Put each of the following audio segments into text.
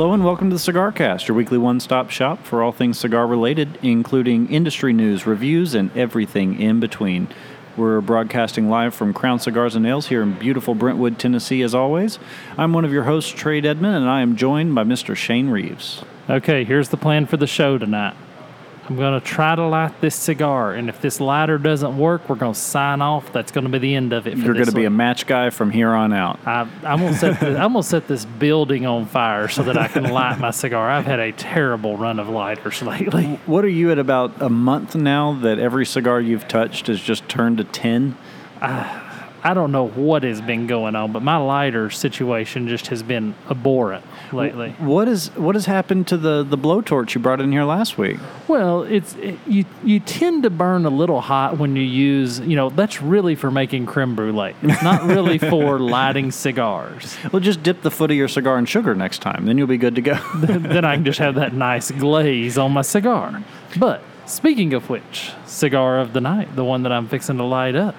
Hello and welcome to the Cigar Cast, your weekly one stop shop for all things cigar related, including industry news, reviews, and everything in between. We're broadcasting live from Crown Cigars and Nails here in beautiful Brentwood, Tennessee, as always. I'm one of your hosts, Trae Edmond, and I am joined by Mr. Shane Reeves. Okay, here's the plan for the show tonight. I'm going to try to light this cigar, and if this lighter doesn't work, we're going to sign off. That's going to be the end of it. For You're going to be a match guy from here on out. I, I'm gonna set the, I'm gonna set this building on fire so that I can light my cigar. I've had a terrible run of lighters lately. What are you at about a month now that every cigar you've touched has just turned to 10? I don't know what has been going on, but my lighter situation just has been abhorrent lately. What is what has happened to the the blowtorch you brought in here last week? Well, it's it, you you tend to burn a little hot when you use you know that's really for making creme brulee. It's not really for lighting cigars. Well, just dip the foot of your cigar in sugar next time, then you'll be good to go. then I can just have that nice glaze on my cigar. But speaking of which, cigar of the night, the one that I'm fixing to light up.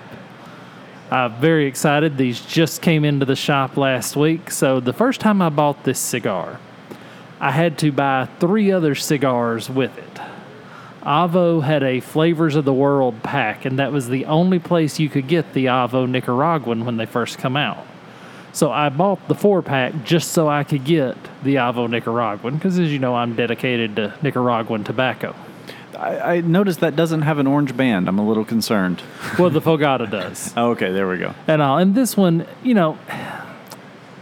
I'm very excited. These just came into the shop last week. So the first time I bought this cigar, I had to buy three other cigars with it. Avo had a Flavors of the World pack, and that was the only place you could get the Avo Nicaraguan when they first come out. So I bought the four pack just so I could get the Avo Nicaraguan, because as you know, I'm dedicated to Nicaraguan tobacco. I, I noticed that doesn't have an orange band. I'm a little concerned. Well, the Fogata does. Oh, okay, there we go. And all. And this one, you know,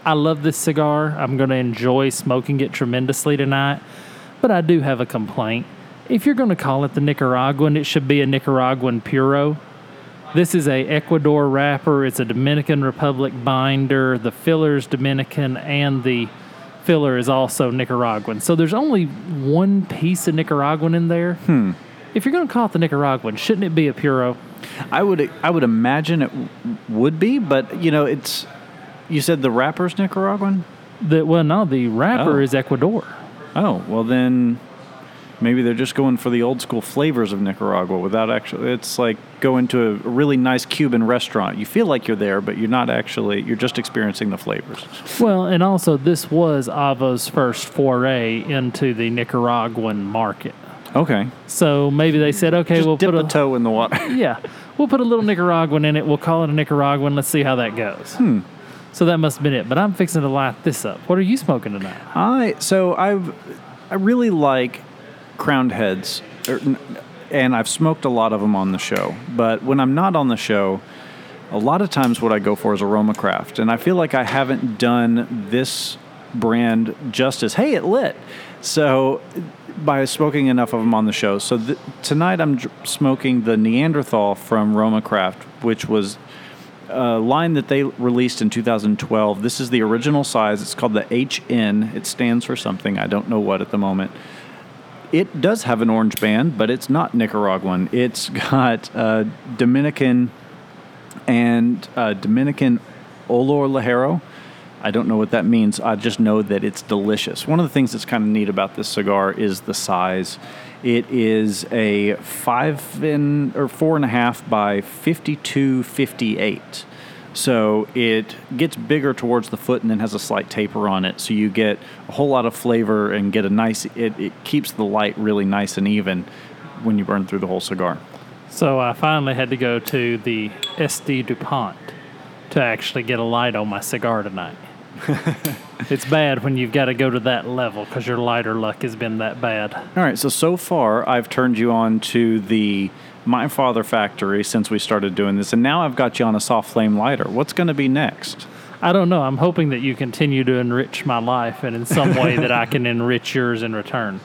I love this cigar. I'm going to enjoy smoking it tremendously tonight. But I do have a complaint. If you're going to call it the Nicaraguan, it should be a Nicaraguan Puro. This is a Ecuador wrapper. It's a Dominican Republic binder. The filler's Dominican, and the filler is also Nicaraguan. So there's only one piece of Nicaraguan in there. Hmm. If you're going to call it the Nicaraguan, shouldn't it be a Puro? I would I would imagine it w- would be, but you know, it's you said the wrapper's Nicaraguan. The, well, no, the wrapper Oh. is Ecuador. Oh, well then maybe they're just going for the old school flavors of Nicaragua without actually it's like going to a really nice Cuban restaurant. You feel like you're there, but you're not actually you're just experiencing the flavors. Well, and also this was Avo's first foray into the Nicaraguan market. Okay. So maybe they said, okay, Just we'll dip put a a toe in the water. yeah, we'll put a little Nicaraguan in it. We'll call it a Nicaraguan. Let's see how that goes. Hmm. So that must have been it. But I'm fixing to light this up. What are you smoking tonight? I so I've I really like crowned heads, er, and I've smoked a lot of them on the show. But when I'm not on the show, a lot of times what I go for is a Roma Craft, and I feel like I haven't done this brand justice. Hey, it lit. So by smoking enough of them on the show. So th- tonight I'm dr- smoking the Neanderthal from Roma Craft, which was a line that they released in 2012. This is the original size. It's called the HN. It stands for something. I don't know what at the moment. It does have an orange band, but it's not Nicaraguan. It's got uh, Dominican and uh, Dominican Olor Ligero. I don't know what that means. I just know that it's delicious. One of the things that's kind of neat about this cigar is the size. It is a five and or four and a half by fifty-two fifty-eight. So it gets bigger towards the foot and then has a slight taper on it. So you get a whole lot of flavor and get a nice. It, it keeps the light really nice and even when you burn through the whole cigar. So I finally had to go to the S.T. Dupont to actually get a light on my cigar tonight. it's bad when you've got to go to that level because your lighter luck has been that bad. All right, so so far I've turned you on to the My Father Factory since we started doing this, and now I've got you on a soft flame lighter. What's going to be next? I don't know. I'm hoping that you continue to enrich my life and in some way that I can enrich yours in return.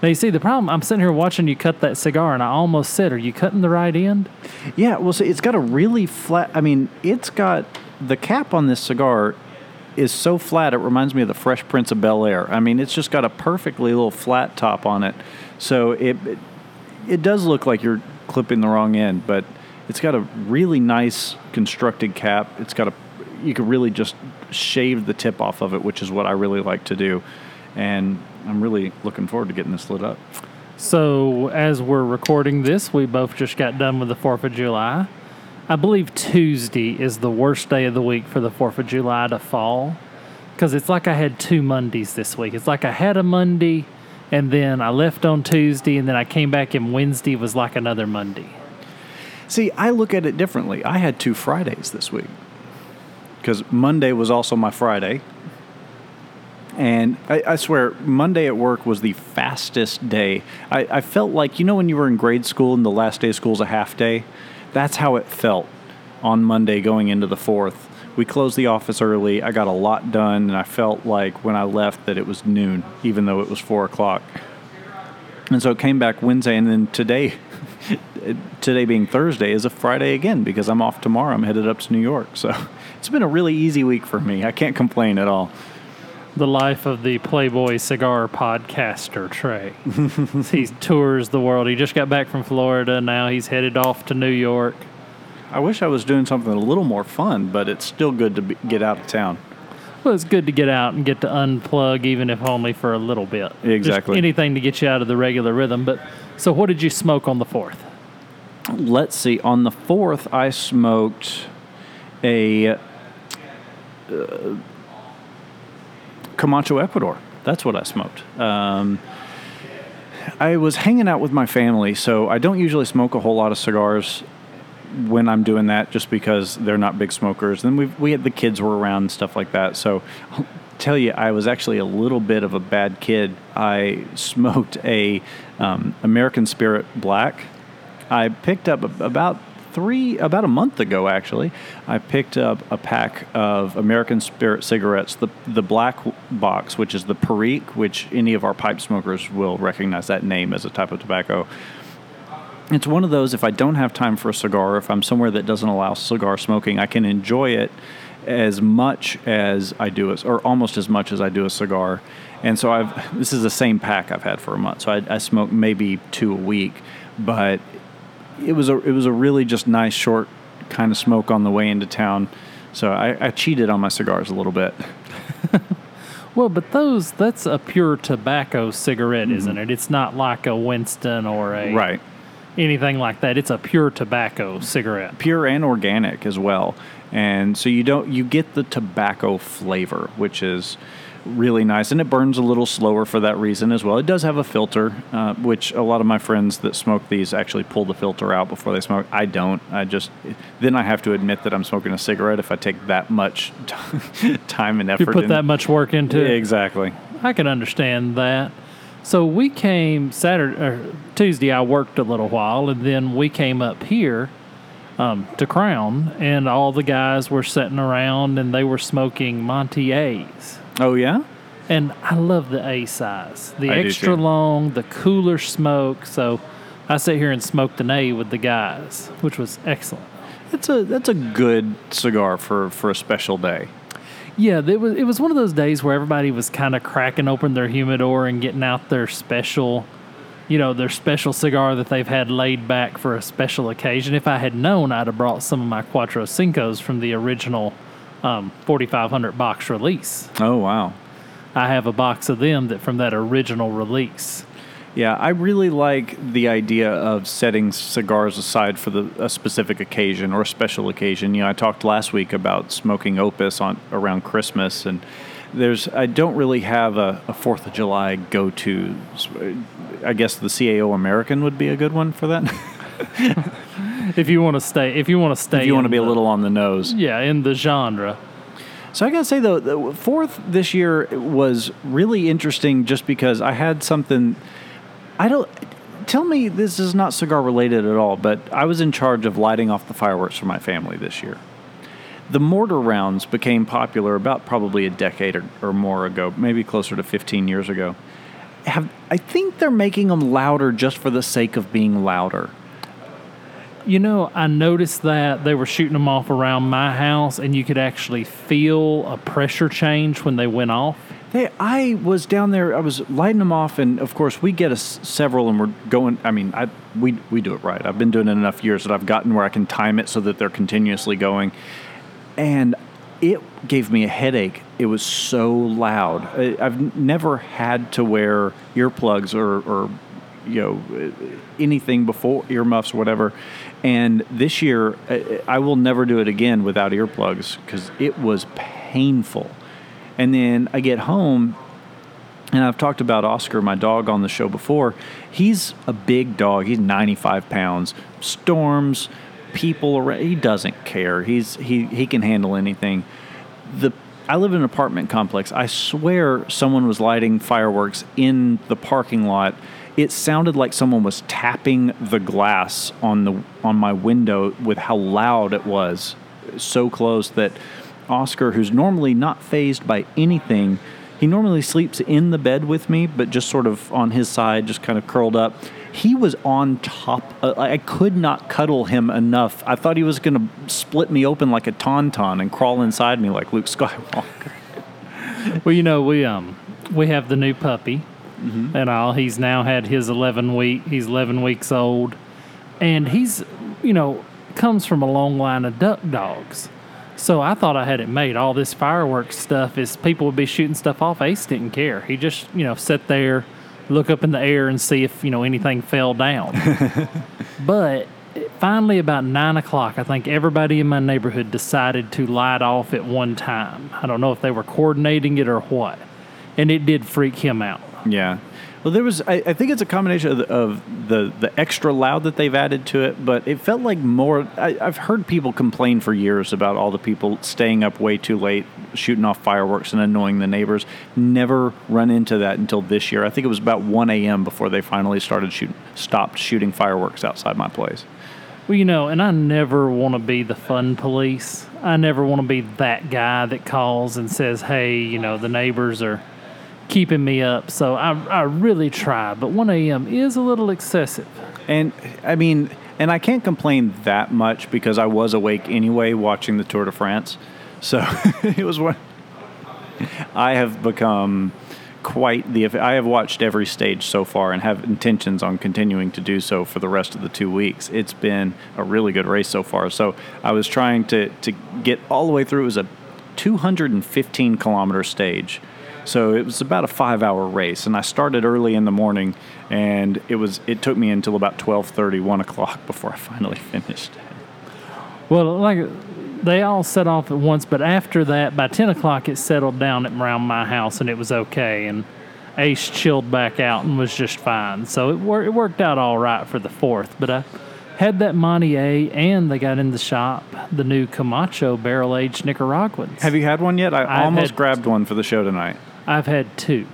Now, you see, the problem, I'm sitting here watching you cut that cigar, and I almost said, Are you cutting the right end? Yeah, well, so it's got a really flat. I mean, it's got the cap on this cigar is so flat. It reminds me of the Fresh Prince of Bel Air. I mean, it's just got a perfectly little flat top on it, so it it, it does look like you're clipping the wrong end, but it's got a really nice constructed cap. It's got a you could really just shave the tip off of it, which is what I really like to do, and I'm really looking forward to getting this lit up. So, as we're recording this, we both just got done with the 4th of July. I believe Tuesday is the worst day of the week for the 4th of July to fall. because it's like I had two Mondays this week. It's like I had a Monday, and then I left on Tuesday, and then I came back, and Wednesday was like another Monday. See, I look at it differently. I had two Fridays this week because Monday was also my Friday. And I, I swear, Monday at work was the fastest day. I, I felt like, you know, when you were in grade school and the last day of school is a half day? That's how it felt on Monday going into the fourth. We closed the office early. I got a lot done, and I felt like when I left that it was noon, even though it was four o'clock. And so it came back Wednesday, and then today, today being Thursday, is a Friday again because I'm off tomorrow. I'm headed up to New York. So it's been a really easy week for me. I can't complain at all. The life of the Playboy cigar podcaster, Trae. he tours the world. He just got back from Florida. Now he's headed off to New York. I wish I was doing something a little more fun, but it's still good to be, get out of town. Well, it's good to get out and get to unplug, even if only for a little bit. Just Exactly. anything to get you out of the regular rhythm. But so, what did you smoke on the fourth? Let's see. On the fourth, I smoked a uh, Camacho Ecuador. That's what I smoked. Um, I was hanging out with my family, so I don't usually smoke a whole lot of cigars when I'm doing that, just because they're not big smokers. And we we had the kids were around and stuff like that. So, I'll tell you, I was actually a little bit of a bad kid. I smoked a um, American Spirit Black. I picked up about three about a month ago actually i picked up a pack of american spirit cigarettes the the black box which is the perique which any of our pipe smokers will recognize that name as a type of tobacco it's one of those if I don't have time for a cigar, if I'm somewhere that doesn't allow cigar smoking, I can enjoy it as much as I do it, or almost as much as I do a cigar. And so I've this is the same pack I've had for a month. So I, I smoke maybe two a week, but it was a it was a really just nice short kind of smoke on the way into town. So I, I cheated on my cigars a little bit. Well, but those, that's a pure tobacco cigarette, isn't mm-hmm. it? It's not like a Winston or a Right. Anything like that. It's a pure tobacco cigarette. pure and organic as well. And so you don't you get the tobacco flavor, which is really nice, and it burns a little slower for that reason as well. It does have a filter, uh, which a lot of my friends that smoke these actually pull the filter out before they smoke. I don't. I just then I have to admit that I'm smoking a cigarette if I take that much time and effort. You put in- that much work into it. exactly. I can understand that. So we came Saturday or Tuesday. I worked a little while, and then we came up here um, to Crown, and all the guys were sitting around, and they were smoking Monty A's. Oh yeah. And I love the A size, the I extra long, the cooler smoke. So I sit here and smoked an A with the guys, which was excellent. It's a that's a good cigar for for a special day. Yeah, it was it was one of those days where everybody was kind of cracking open their humidor and getting out their special, you know, their special cigar that they've had laid back for a special occasion. If I had known, I'd have brought some of my Cuatro Cinco's from the original um, 4500 box release. Oh wow. I have a box of them that from that original release. Yeah, I really like the idea of setting cigars aside for the, a specific occasion or a special occasion. You know, I talked last week about smoking opus on around Christmas, and there's I don't really have a, a Fourth of July go to. I guess the CAO American would be a good one for that. If you want to stay, if you want to stay, if you want to be a little on the nose. yeah, in the genre. So I gotta say though, the fourth this year was really interesting just because I had something. I don't. Tell me this is not cigar related at all, but I was in charge of lighting off the fireworks for my family this year. The mortar rounds became popular about probably a decade or, or more ago, maybe closer to 15 years ago. Have, I think they're making them louder just for the sake of being louder. You know, I noticed that they were shooting them off around my house, and you could actually feel a pressure change when they went off. They, I was down there. I was lighting them off, and of course, we get a s several, and we're going. I mean, I we we do it right. I've been doing it enough years that I've gotten where I can time it so that they're continuously going, and it gave me a headache. It was so loud. I, I've never had to wear earplugs or or you know anything before earmuffs whatever. And this year, I will never do it again without earplugs because it was painful And then I get home, and I've talked about Oscar, my dog, on the show before. He's a big dog. He's 95 pounds. Storms, people around. He doesn't care. He's he he can handle anything. The I live in an apartment complex. I swear someone was lighting fireworks in the parking lot. It sounded like someone was tapping the glass on the on my window with how loud it was. So close that Oscar, who's normally not phased by anything, he normally sleeps in the bed with me, but just sort of on his side, just kind of curled up. He was on top. Uh, I could not cuddle him enough. I thought he was going to split me open like a tauntaun and crawl inside me like Luke Skywalker. Well, you know, we um we have the new puppy and all. He's now had his 11 week. He's 11 weeks old, and he's you know comes from a long line of duck dogs. So I thought I had it made. All this fireworks stuff is people would be shooting stuff off. Ace didn't care. He just you know sit there, look up in the air and see if you know anything fell down. but finally, about nine o'clock, I think everybody in my neighborhood decided to light off at one time. I don't know if they were coordinating it or what, and it did freak him out. Yeah. Well, there was. I, I think it's a combination of, the, of the the extra loud that they've added to it, but it felt like more. I, I've heard people complain for years about all the people staying up way too late, shooting off fireworks and annoying the neighbors. Never run into that until this year. I think it was about 1 a.m. before they finally started shooting, stopped shooting fireworks outside my place. Well, you know, and I never want to be the fun police. I never want to be that guy that calls and says, "Hey, you know, the neighbors are." Keeping me up. So I, I really try, but 1 a.m. is a little excessive. And I mean, and I can't complain that much because I was awake anyway watching the Tour de France. So it was one. I have become quite the. I have watched every stage so far and have intentions on continuing to do so for the rest of the two weeks. It's been a really good race so far. So I was trying to to get all the way through. It was a 215 kilometer stage. So it was about a five hour race, and I started early in the morning, and it was it took me until about 12:30, 1 o'clock before I finally finished. Well, like they all set off at once, but after that, by 10 o'clock, it settled down around my house, and it was okay. And Ace chilled back out and was just fine. So it, wor- it worked out all right for the fourth. But I had that Monty A, and they got in the shop the new Camacho barrel aged Nicaraguans. Have you had one yet? I I've almost had- grabbed one for the show tonight. I've had two.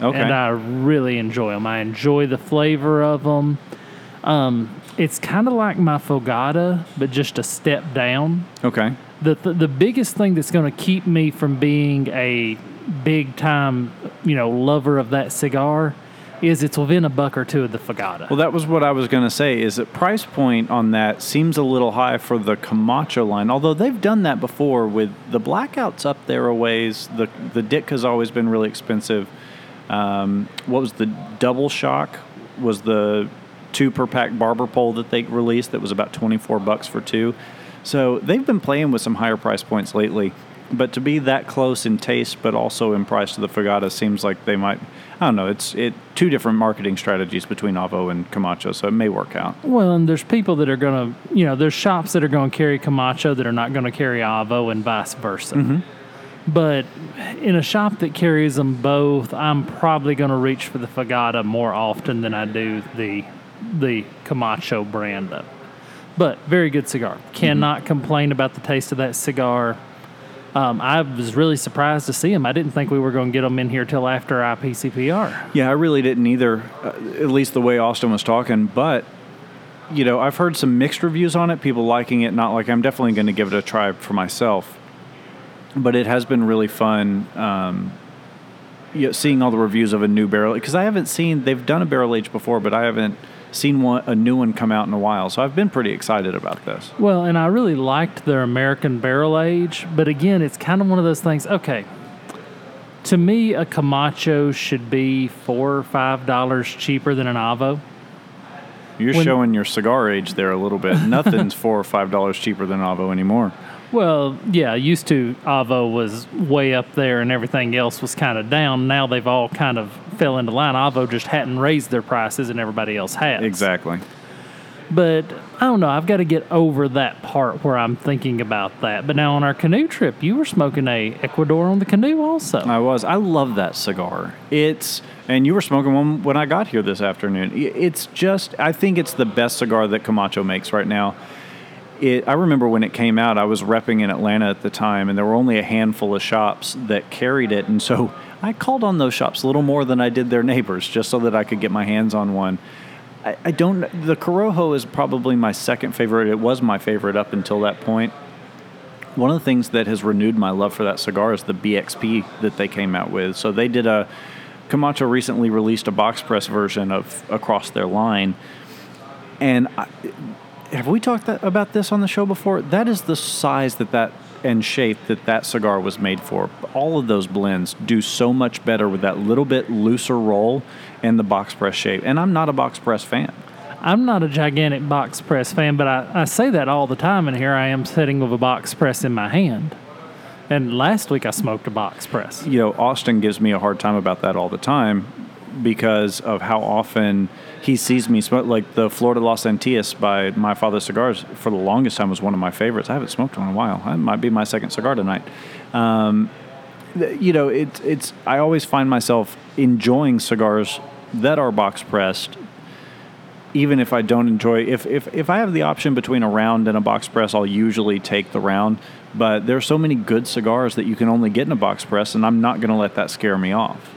Okay. And I really enjoy them. I enjoy the flavor of them. Um, it's kind of like my Fogata, but just a step down. okay. The, the, the biggest thing that's going to keep me from being a big time, you know, lover of that cigar is it's within a buck or two of the Fogata. Well, that was what I was going to say. Is that price point on that seems a little high for the Camacho line? Although they've done that before with the blackouts up there a ways. The the Dick has always been really expensive. Um, what was the double shock? Was the two per pack barber pole that they released that was about twenty four bucks for two. So they've been playing with some higher price points lately. But to be that close in taste, but also in price to the Fogata, seems like they might. I don't know. It's it two different marketing strategies between Avo and Camacho, so it may work out. Well, and there's people that are going to, you know, there's shops that are going to carry Camacho that are not going to carry Avo and vice versa. Mm-hmm. But in a shop that carries them both, I'm probably going to reach for the Fogata more often than I do the the Camacho brand of. But very good cigar. Mm-hmm. Cannot complain about the taste of that cigar. Um, I was really surprised to see them. I didn't think we were going to get them in here till after IPCPR. Yeah, I really didn't either, uh, at least the way Austin was talking. But, you know, I've heard some mixed reviews on it, people liking it, not like I'm definitely going to give it a try for myself. But it has been really fun um, you know, seeing all the reviews of a new barrel. Because I haven't seen, they've done a barrel age before, but I haven't seen one, a new one come out in a while. So I've been pretty excited about this. Well, and I really liked their American barrel age, but again, it's kind of one of those things. Okay, to me, a Camacho should be four or five dollars cheaper than an Avo. You're When- showing your cigar age there a little bit. Nothing's four or five dollars cheaper than Avo anymore. Well, yeah, used to Avo was way up there, and everything else was kind of down. Now they've all kind of fell into line. Avo just hadn't raised their prices, and everybody else has. Exactly. But I don't know. I've got to get over that part where I'm thinking about that. But now on our canoe trip, you were smoking a Ecuador on the canoe also. I was. I love that cigar. It's and you were smoking one when I got here this afternoon. It's just. I think it's the best cigar that Camacho makes right now. It, I remember when it came out. I was repping in Atlanta at the time, and there were only a handful of shops that carried it, and so I called on those shops a little more than I did their neighbors, just so that I could get my hands on one. I, I don't. The Corojo is probably my second favorite. It was my favorite up until that point. One of the things that has renewed my love for that cigar is the BXP that they came out with. So they did a Camacho recently released a box press version of across their line, and I, have we talked that, about this on the show before? That is the size that that and shape that that cigar was made for. All of those blends do so much better with that little bit looser roll and the box press shape. And I'm not a box press fan. I'm not a gigantic box press fan, but I, I say that all the time, and here I am sitting with a box press in my hand. And last week I smoked a box press. you know, Austin gives me a hard time about that all the time because of how often he sees me smoke. Like the Flor de las Antillas by My Father Cigars for the longest time was one of my favorites. I haven't smoked one in a while. That might be my second cigar tonight. Um, you know, it, it's I always find myself enjoying cigars that are box pressed. Even if I don't enjoy, if, if if I have the option between a round and a box press, I'll usually take the round. But there are so many good cigars that you can only get in a box press, and I'm not going to let that scare me off.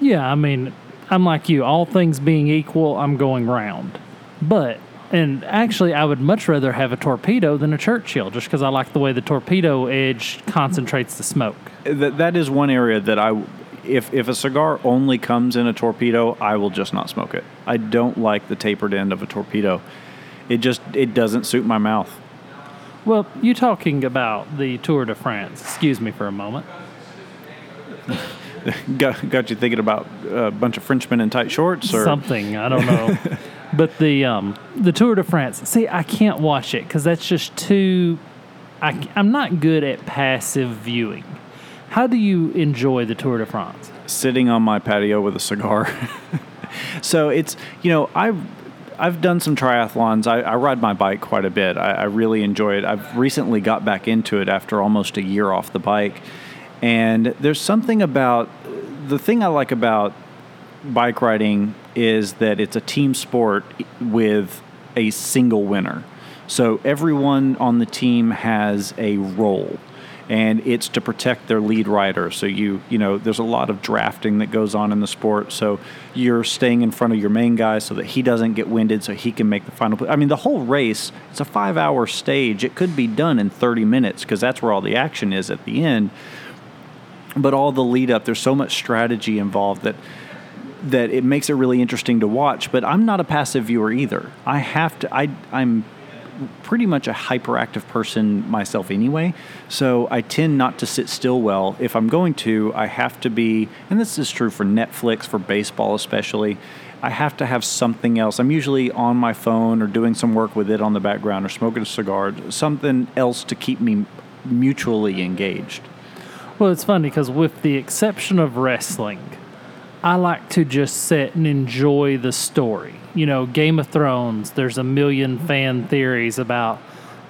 Yeah, I mean, I'm like you. All things being equal, I'm going round. But, and actually, I would much rather have a torpedo than a Churchill just because I like the way the torpedo edge concentrates the smoke. That that is one area that I, if if a cigar only comes in a torpedo, I will just not smoke it. I don't like the tapered end of a torpedo. It just it doesn't suit my mouth. Well, you talking about the Tour de France. Excuse me for a moment. Got, got you thinking about a bunch of Frenchmen in tight shorts, or something I don't know. but the um, the Tour de France. See, I can't watch it because that's just too. I, I'm not good at passive viewing. How do you enjoy the Tour de France? sitting on my patio with a cigar. so it's you know I've I've done some triathlons. I, I ride my bike quite a bit. I, I really enjoy it. I've recently got back into it after almost a year off the bike, and there's something about the thing I like about bike riding is that it's a team sport with a single winner. So everyone on the team has a role and it's to protect their lead rider. So you you know there's a lot of drafting that goes on in the sport. So you're staying in front of your main guy so that he doesn't get winded, so he can make the final. I mean, the whole race it's a five hour stage. It could be done in 30 minutes because that's where all the action is at the end. But all the lead up, there's so much strategy involved that that it makes it really interesting to watch. But I'm not a passive viewer either. I have to. I I'm pretty much a hyperactive person myself anyway. So I tend not to sit still well. If I'm going to, I have to be, and this is true for Netflix, for baseball especially. I have to have something else. I'm usually on my phone or doing some work with it on the background or smoking a cigar, something else to keep me mutually engaged. Well, it's funny because with the exception of wrestling, I like to just sit and enjoy the story. You know, Game of Thrones, there's a million fan theories about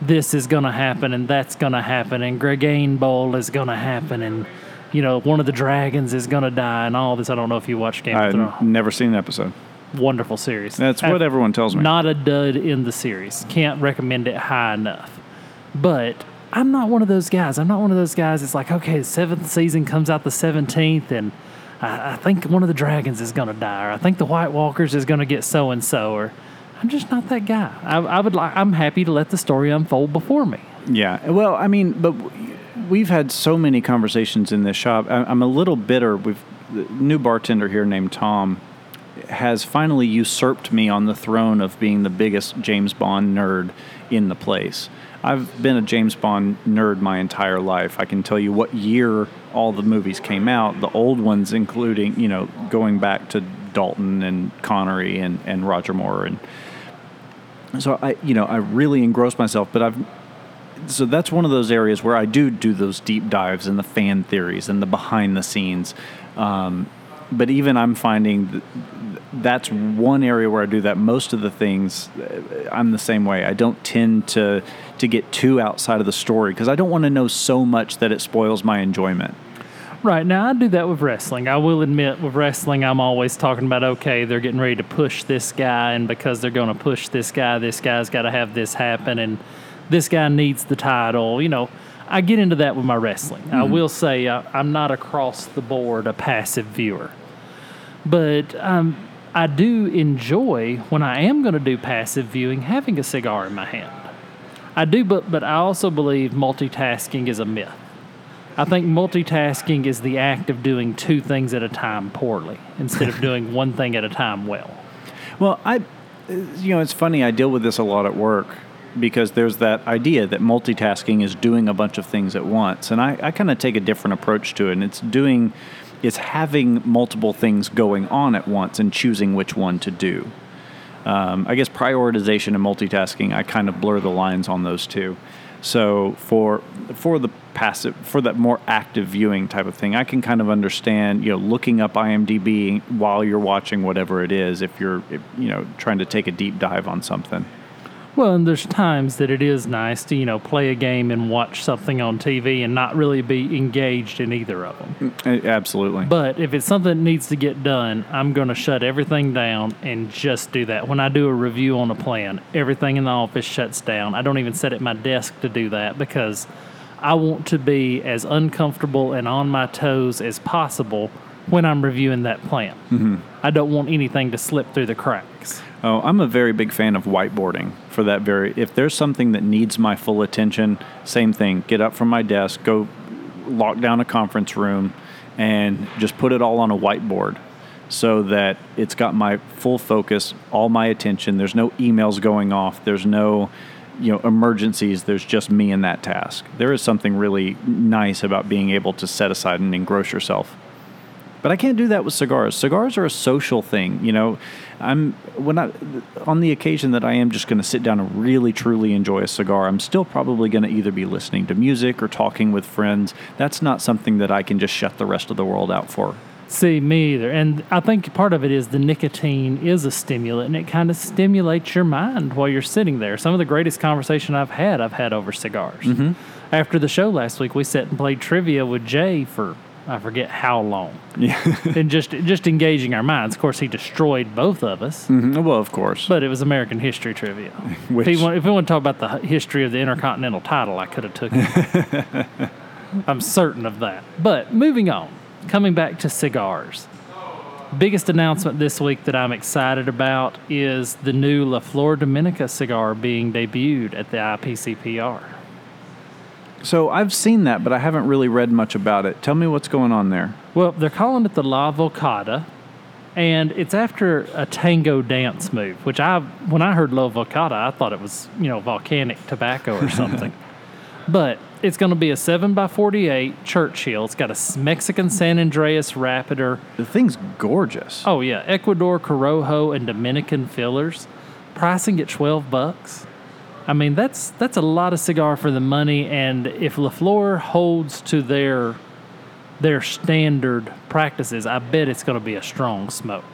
this is going to happen and that's going to happen and Cleganebowl is going to happen and, you know, one of the dragons is going to die and all this. I don't know if you watched Game of I've Thrones. never seen an episode. Wonderful series. That's what I've- everyone tells me. Not a dud in the series. Can't recommend it high enough. But I'm not one of those guys. I'm not one of those guys. It's like, okay, the seventh season comes out the 17th, and I, I think one of the dragons is going to die, or I think the White Walkers is going to get so and so, or I'm just not that guy. I, I would like. I'm happy to let the story unfold before me. Yeah. Well, I mean, but we've had so many conversations in this shop. I- I'm a little bitter. We've new bartender here named Tom has finally usurped me on the throne of being the biggest James Bond nerd in the place. I've been a James Bond nerd my entire life. I can tell you what year all the movies came out, the old ones including, you know, going back to Dalton and Connery and, and Roger Moore and so I you know, I really engrossed myself, but I've so that's one of those areas where I do do those deep dives and the fan theories and the behind the scenes. Um, but even I'm finding that's one area where I do that. Most of the things, uh, I'm the same way. I don't tend to to get too outside of the story because I don't want to know so much that it spoils my enjoyment. Right now, I do that with wrestling. I will admit, with wrestling, I'm always talking about okay, they're getting ready to push this guy, and because they're going to push this guy, this guy's got to have this happen, and this guy needs the title. You know, I get into that with my wrestling. I will say uh, I'm not across the board a passive viewer, but um, I do enjoy when I am going to do passive viewing having a cigar in my hand. I do, but but I also believe multitasking is a myth. I think multitasking is the act of doing two things at a time poorly instead of doing one thing at a time well. Well, I, you know, it's funny. I deal with this a lot at work because there's that idea that multitasking is doing a bunch of things at once, and I, I kind of take a different approach to it. And it's doing, it's having multiple things going on at once and choosing which one to do. Um, I guess prioritization and multitasking, I kind of blur the lines on those two. So for for the passive, for that more active viewing type of thing, I can kind of understand, you know, looking up IMDb while you're watching whatever it is. If you're, you know, trying to take a deep dive on something. Well, and there's times that it is nice to, you know, play a game and watch something on TV and not really be engaged in either of them. Uh, Absolutely. But if it's something that needs to get done, I'm going to shut everything down and just do that. When I do a review on a plan, everything in the office shuts down. I don't even sit at my desk to do that because I want to be as uncomfortable and on my toes as possible when I'm reviewing that plan. I don't want anything to slip through the cracks. Oh, I'm a very big fan of whiteboarding for that very. If there's something that needs my full attention, same thing. Get up from my desk, go lock down a conference room, and just put it all on a whiteboard so that it's got my full focus, all my attention. There's no emails going off. There's no you know emergencies there's just me and that task there is something really nice about being able to set aside and engross yourself but I can't do that with cigars. Cigars are a social thing, you know. I'm when I on the occasion that I am just going to sit down and really truly enjoy a cigar, I'm still probably going to either be listening to music or talking with friends. That's not something that I can just shut the rest of the world out for. See, me either. And I think part of it is the nicotine is a stimulant and it kind of stimulates your mind while you're sitting there. Some of the greatest conversation I've had, I've had over cigars. Mm-hmm. After the show last week, we sat and played trivia with Jay for I forget how long. Yeah. and just just engaging our minds. Of course, he destroyed both of us, Mhm. Well, of course. but it was American history trivia. Which- if, want, if we want to talk about the history of the Intercontinental title, I could have took it. I'm certain of that. But moving on, coming back to cigars. Biggest announcement this week that I'm excited about is the new La Flor Dominica cigar being debuted at the IPCPR. So I've seen that, but I haven't really read much about it. Tell me what's going on there. Well, they're calling it the La Volcada, and it's after a tango dance move. Which I, when I heard La Volcada, I thought it was you know volcanic tobacco or something. but it's going to be a seven x forty-eight Churchill. It's got a Mexican San Andreas Rapider. The thing's gorgeous. Oh yeah, Ecuador Corojo and Dominican fillers. Pricing at twelve bucks. I mean that's that's a lot of cigar for the money. And if La Flor holds to their their standard practices, I bet it's going to be a strong smoke.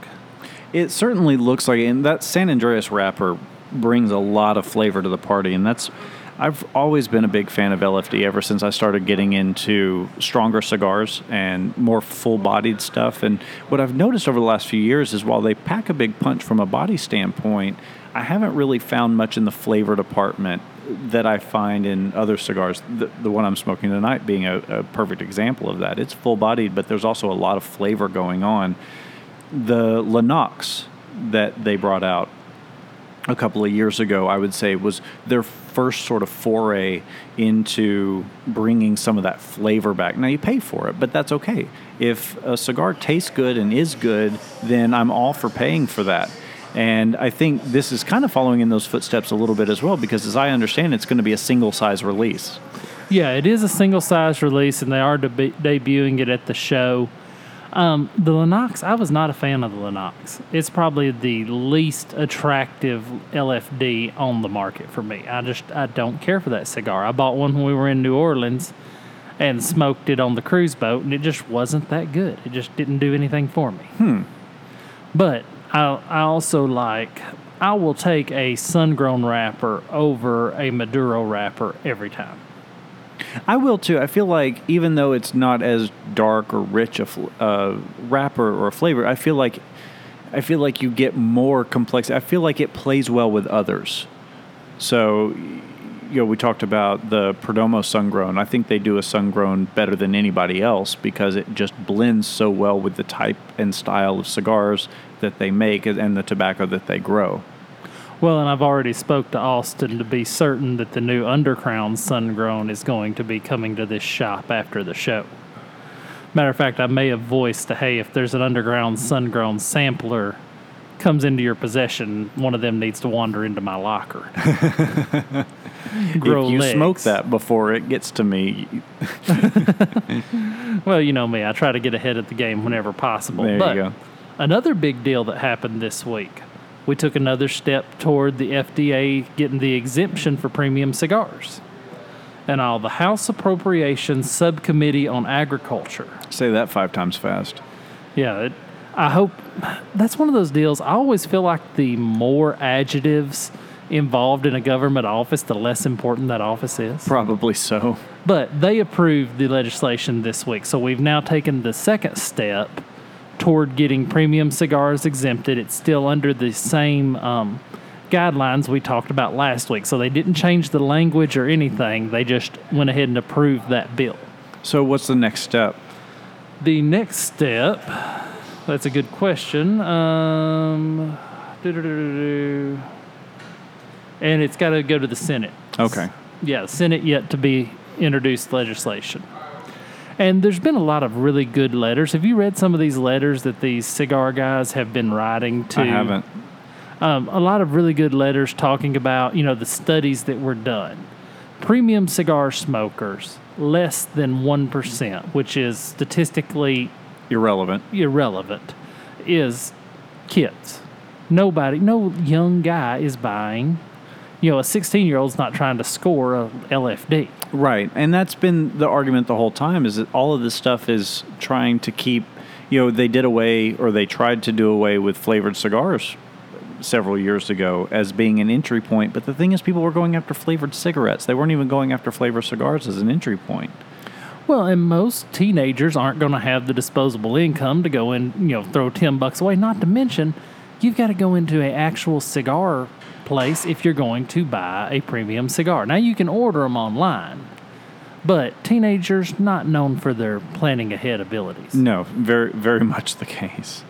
It certainly looks like, and that San Andreas wrapper brings a lot of flavor to the party, and that's. I've always been a big fan of LFD ever since I started getting into stronger cigars and more full-bodied stuff. And what I've noticed over the last few years is while they pack a big punch from a body standpoint, I haven't really found much in the flavor department that I find in other cigars. The, the one I'm smoking tonight being a, a perfect example of that. It's full-bodied, but there's also a lot of flavor going on the Lennox that they brought out a couple of years ago, I would say, was their first sort of foray into bringing some of that flavor back. Now, you pay for it, but that's okay. If a cigar tastes good and is good, then I'm all for paying for that. And I think this is kind of following in those footsteps a little bit as well, because as I understand, it's going to be a single size release. Yeah, it is a single size release, and they are deb- debuting it at the show. Um, the Lennox, I was not a fan of the Lennox. It's probably the least attractive LFD on the market for me. I just I don't care for that cigar. I bought one when we were in New Orleans, and smoked it on the cruise boat, and it just wasn't that good. It just didn't do anything for me. Hmm. But I, I also like, I will take a sun grown wrapper over a Maduro wrapper every time. I will too. I feel like even though it's not as dark or rich a fl- uh, wrapper or flavor, I feel like I feel like you get more complex. I feel like it plays well with others. So, you know, we talked about the Perdomo sun grown. I think they do a sun grown better than anybody else because it just blends so well with the type and style of cigars that they make and the tobacco that they grow. Well, and I've already spoke to Austin to be certain that the new Undercrown Sun Grown is going to be coming to this shop after the show. Matter of fact, I may have voiced, the hey, if there's an Undercrown sun grown sampler comes into your possession, one of them needs to wander into my locker. Grow if you legs. smoke that before it gets to me. well, you know me, I try to get ahead of the game whenever possible. There but you go. Another big deal that happened this week we took another step toward the FDA getting the exemption for premium cigars. And all the House Appropriations Subcommittee on Agriculture. Say that five times fast. Yeah, it, I hope that's one of those deals. I always feel like the more adjectives involved in a government office, the less important that office is. Probably so. But they approved the legislation this week. So we've now taken the second step toward getting premium cigars exempted. It's still under the same um, guidelines we talked about last week. So they didn't change the language or anything. They just went ahead and approved that bill. So what's the next step? The next step, that's a good question. Um, and it's got to go to the Senate. Okay. Yeah, Senate yet to be introduced legislation. And there's been a lot of really good letters. Have you read some of these letters that these cigar guys have been writing to? I haven't. Um, a lot of really good letters talking about you know the studies that were done. Premium cigar smokers less than one percent, which is statistically irrelevant. Irrelevant is kids. Nobody, no young guy is buying you know, a 16 year old's not trying to score a LFD. Right. And that's been the argument the whole time is that all of this stuff is trying to keep, you know, they did away or they tried to do away with flavored cigars several years ago as being an entry point. But the thing is, people were going after flavored cigarettes. They weren't even going after flavored cigars as an entry point. Well, and most teenagers aren't going to have the disposable income to go and, you know, throw 10 bucks away. Not to mention, you've got to go into an actual cigar place if you're going to buy a premium cigar. Now you can order them online, but teenagers not known for their planning ahead abilities. No, very very much the case.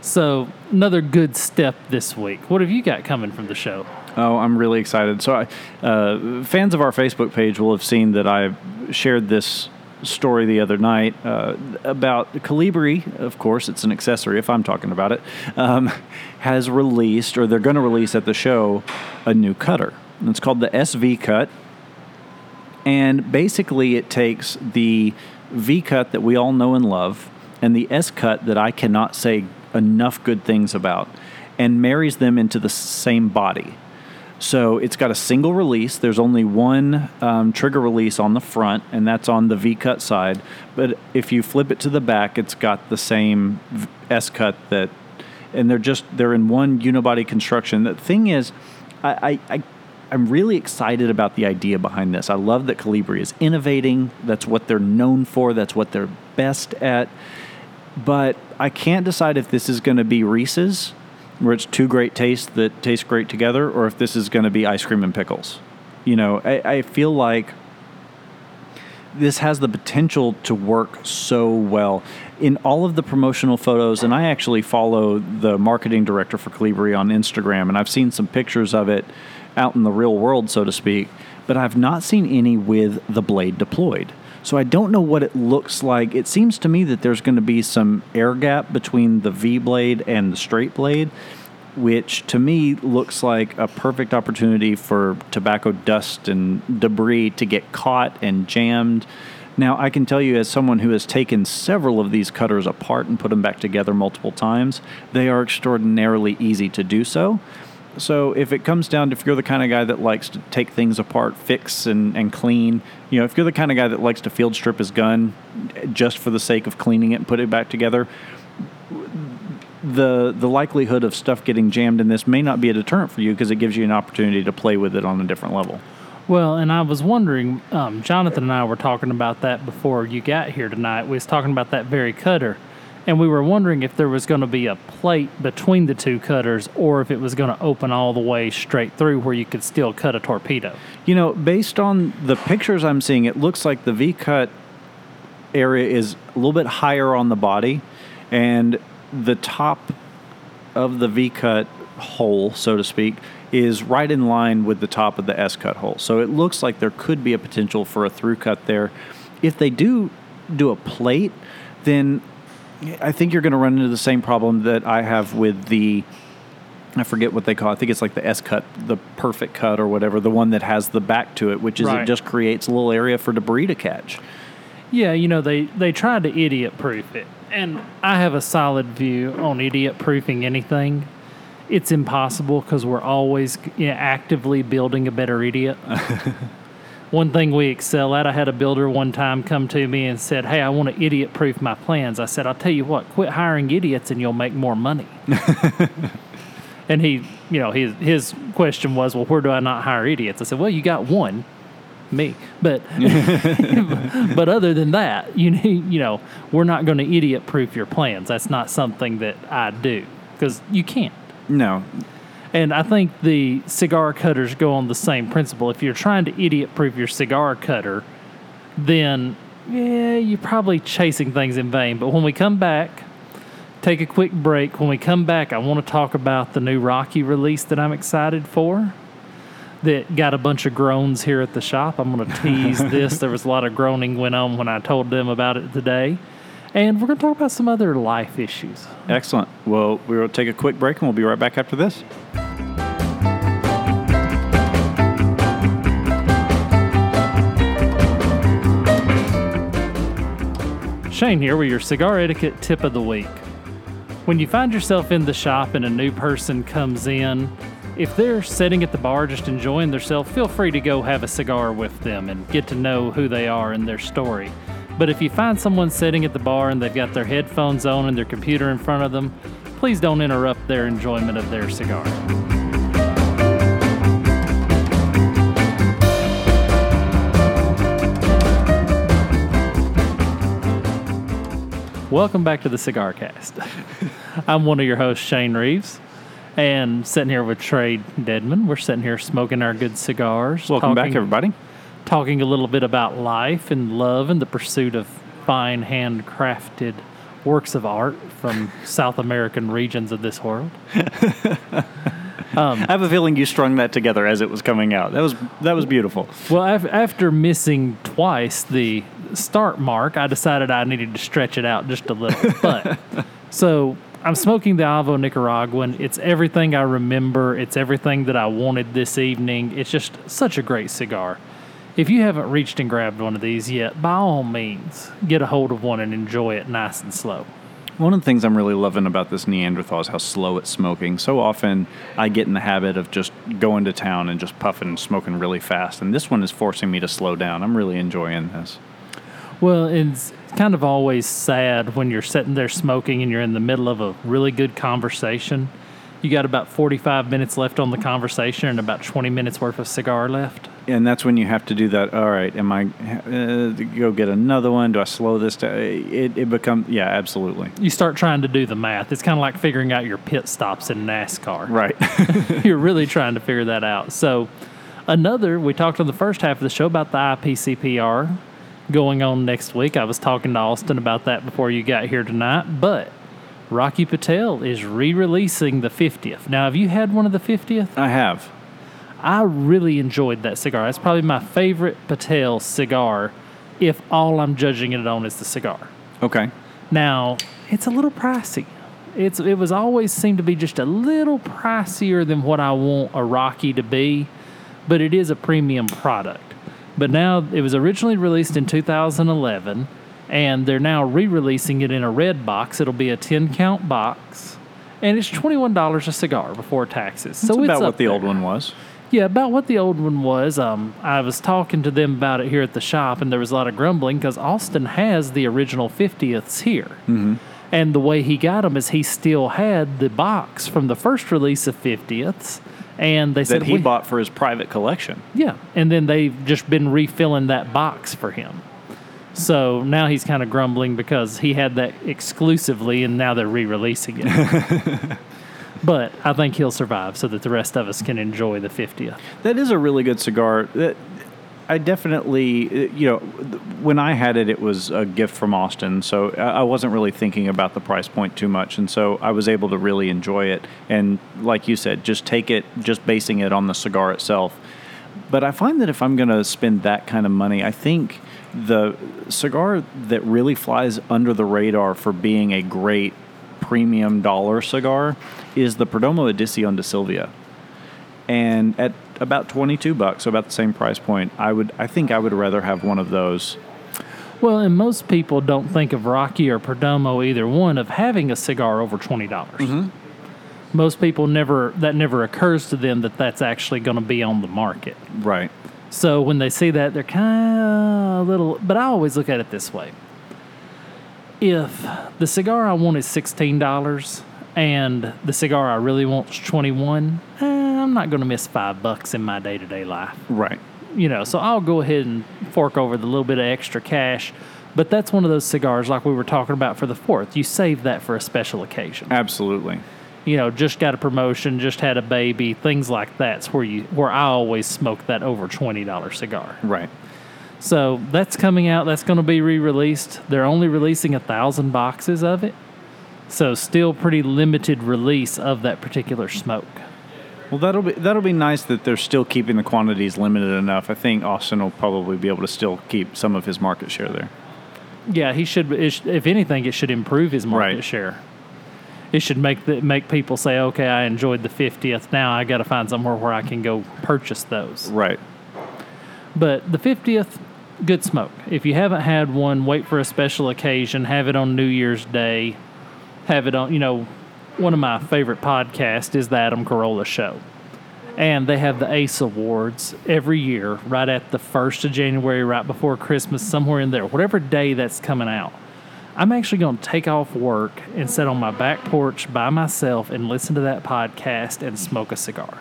So another good step this week. What have you got coming from the show? Oh, I'm really excited. So, I, uh, fans of our Facebook page will have seen that I shared this story the other night uh, about Colibri. of course, it's an accessory if I'm talking about it, um, has released, or they're going to release at the show, a new cutter. And it's called the SV Cut. And basically, it takes the V cut that we all know and love and the S cut that I cannot say enough good things about and marries them into the same body. So it's got a single release. There's only one um, trigger release on the front, and that's on the V cut side. But if you flip it to the back, it's got the same S cut that, and they're just they're in one unibody construction. The thing is, I, I, I I'm really excited about the idea behind this. I love that Colibri is innovating. That's what they're known for. That's what they're best at. But I can't decide if this is going to be Reese's where it's two great tastes that taste great together, or if this is going to be ice cream and pickles. You know, I, I feel like this has the potential to work so well in all of the promotional photos and i actually follow the marketing director for colibri on instagram and i've seen some pictures of it out in the real world so to speak but i've not seen any with the blade deployed so I don't know what it looks like. It seems to me that there's going to be some air gap between the V blade and the straight blade, which to me looks like a perfect opportunity for tobacco dust and debris to get caught and jammed. Now, I can tell you, as someone who has taken several of these cutters apart and put them back together multiple times, they are extraordinarily easy to do so. So if it comes down to if you're the kind of guy that likes to take things apart, fix and, and clean, you know, if you're the kind of guy that likes to field strip his gun just for the sake of cleaning it and put it back together, the the likelihood of stuff getting jammed in this may not be a deterrent for you because it gives you an opportunity to play with it on a different level. Well, and I was wondering, um, Jonathan and I were talking about that before you got here tonight. We was talking about that very cutter, and we were wondering if there was going to be a plate between the two cutters, or if it was going to open all the way straight through where you could still cut a torpedo. You know, based on the pictures I'm seeing, it looks like the V cut area is a little bit higher on the body, and the top of the V cut hole, so to speak, is right in line with the top of the S cut hole. So it looks like there could be a potential for a through cut there. If they do do a plate, then I think you're going to run into the same problem that I have with the I forget what they call. It. I think it's like the S cut, the perfect cut or whatever, the one that has the back to it, which is Right. it just creates a little area for debris to catch. Yeah, you know they they tried to idiot proof it, and I have a solid view on idiot proofing anything. It's impossible because we're always you know, actively building a better idiot. one thing we excel at, I had a builder one time come to me and said, "Hey, I want to idiot proof my plans." I said, "I'll tell you what, quit hiring idiots and you'll make more money." and he, you know, his his question was, "Well, where do I not hire idiots?" I said, "Well, you got one." Me, but but other than that, you need, you know, we're not going to idiot proof your plans. That's not something that I do because you can't. No, And I think the cigar cutters go on the same principle. If you're trying to idiot proof your cigar cutter, then yeah, you're probably chasing things in vain. But when we come back, take a quick break. When we come back, I want to talk about the new Rocky release that I'm excited for. That got a bunch of groans here at the shop. I'm going to tease this. There was a lot of groaning went on when I told them about it today. And we're going to talk about some other life issues. excellent. Well, we will take a quick break and we'll be right back after this. Shane here with your cigar etiquette tip of the week. When you find yourself in the shop and a new person comes in, if they're sitting at the bar just enjoying themselves, feel free to go have a cigar with them and get to know who they are and their story. But if you find someone sitting at the bar and they've got their headphones on and their computer in front of them, please don't interrupt their enjoyment of their cigar. Welcome back to the Cigar Cast. I'm one of your hosts, Shane Reeves, and sitting here with Trae Deadman. We're sitting here smoking our good cigars. Welcome back, everybody. Talking a little bit about life and love and the pursuit of fine handcrafted works of art from South American regions of this world. Um, I have a feeling you strung that together as it was coming out. That was that was beautiful. Well, af- after missing twice the start mark, I decided I needed to stretch it out just a little. But so I'm smoking the Avo Nicaraguan. It's everything I remember. It's everything that I wanted this evening. It's just such a great cigar. If you haven't reached and grabbed one of these yet, by all means, get a hold of one and enjoy it nice and slow. One of the things I'm really loving about this Neanderthal is how slow it's smoking. So often I get in the habit of just going to town and just puffing and smoking really fast, and this one is forcing me to slow down. I'm really enjoying this. Well, it's kind of always sad when you're sitting there smoking and you're in the middle of a really good conversation. You got about 45 minutes left on the conversation and about 20 minutes worth of cigar left. And that's when you have to do that. All right, am I uh, go get another one? Do I slow this down? It, it becomes yeah, absolutely You start trying to do the math. It's kind of like figuring out your pit stops in NASCAR. right. you're really trying to figure that out. So, another, we talked on the first half of the show about the IPCPR going on next week. I was talking to Austin about that before you got here tonight, but Rocky Patel is re releasing the 50th. Now, have you had one of the 50th? I have. I really enjoyed that cigar. That's probably my favorite Patel cigar if all I'm judging it on is the cigar. Okay. Now, it's a little pricey. It's it was always seemed to be just a little pricier than what I want a Rocky to be, but it is a premium product. But now it was originally released in 2011 and they're now re-releasing it in a red box. It'll be a 10 count box and it's twenty one dollars a cigar before taxes. That's so about it's what the old one was. Yeah, about what the old one was. Um, I was talking to them about it here at the shop, and there was a lot of grumbling because Austin has the original 50ths here. Mm-hmm. And the way he got them is he still had the box from the first release of 50ths, and they said he "We- bought for his private collection. Yeah, and then they've just been refilling that box for him. So now he's kind of grumbling because he had that exclusively, and now they're re-releasing it. but I think he'll survive, so that the rest of us can enjoy the 50th. That is a really good cigar. I definitely, you know, when I had it, it was a gift from Austin, so I wasn't really thinking about the price point too much, and so I was able to really enjoy it. And like you said, just take it, just basing it on the cigar itself. But I find that if I'm going to spend that kind of money, I think the cigar that really flies under the radar for being a great premium dollar cigar is the Perdomo Edición de Silvio and at about 22 bucks so about the same price point i would i think i would rather have one of those Well, and most people don't think of Rocky or Perdomo, either one, of having a cigar over twenty dollars. Mm-hmm. Most people never that never occurs to them that that's actually going to be on the market. right So when they see that, they're kind of a little. But I always look at it this way: if the cigar I want is sixteen dollars and the cigar I really want is twenty one, eh, I'm not going to miss five bucks in my day to day life right you know, so I'll go ahead and fork over the little bit of extra cash. But that's one of those cigars like we were talking about for the fourth. You save that for a special occasion. absolutely You know, just got a promotion, just had a baby, things like that's where you where I always smoke that over twenty dollar cigar. right So that's coming out. That's going to be re-released. They're only releasing a thousand boxes of it, so still pretty limited release of that particular smoke. well that'll be that'll be nice that they're still keeping the quantities limited enough i think austin will probably be able to still keep some of his market share there Yeah, he should. If anything, it should improve his market Right. share. It should make the, make people say, "Okay, I enjoyed the fiftieth. Now I got to find somewhere where I can go purchase those." right But the fiftieth, good smoke. If you haven't had one, wait for a special occasion. Have it on New Year's Day. Have it on. You know, one of my favorite podcasts is the Adam Carolla Show. And they have the ACE Awards every year, right at the 1st of January, right before Christmas, somewhere in there, whatever day that's coming out. I'm actually going to take off work and sit on my back porch by myself and listen to that podcast and smoke a cigar.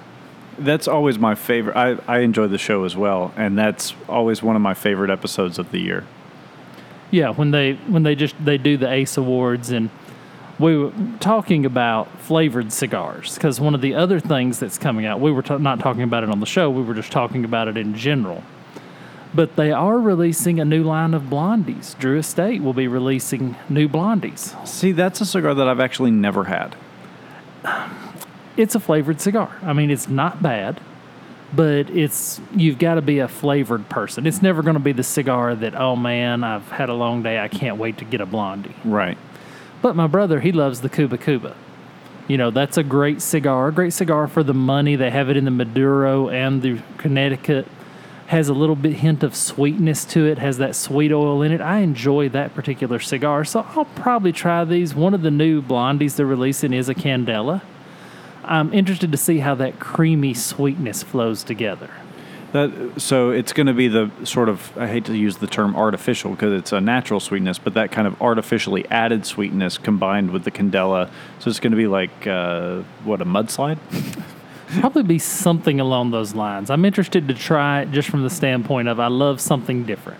that's always my favorite I, I enjoy the show as well and that's always one of my favorite episodes of the year Yeah, when they when they just they do the ACE Awards and we were talking about flavored cigars because one of the other things that's coming out we were ta- not talking about it on the show we were just talking about it in general. But they are releasing a new line of blondies. Drew estate will be releasing new blondies. See that's a cigar that i've actually never had. It's a flavored cigar. I mean it's not bad but it's you've got to be a flavored person. It's never going to be the cigar that oh man i've had a long day i can't wait to get a blondie. Right But my brother, he loves the Kuba Kuba. You know, that's a great cigar, a great cigar for the money. They have it in the Maduro and the Connecticut. Has a little bit hint of sweetness to it, has that sweet oil in it. I enjoy that particular cigar, so I'll probably try these. One of the new blondies they're releasing is a Candela. I'm interested to see how that creamy sweetness flows together. That so it's going to be the sort of I hate to use the term artificial because it's a natural sweetness, but that kind of artificially added sweetness combined with the candela. So it's going to be like uh, what a mudslide. Probably be something along those lines. I'm interested to try it just from the standpoint of I love something different.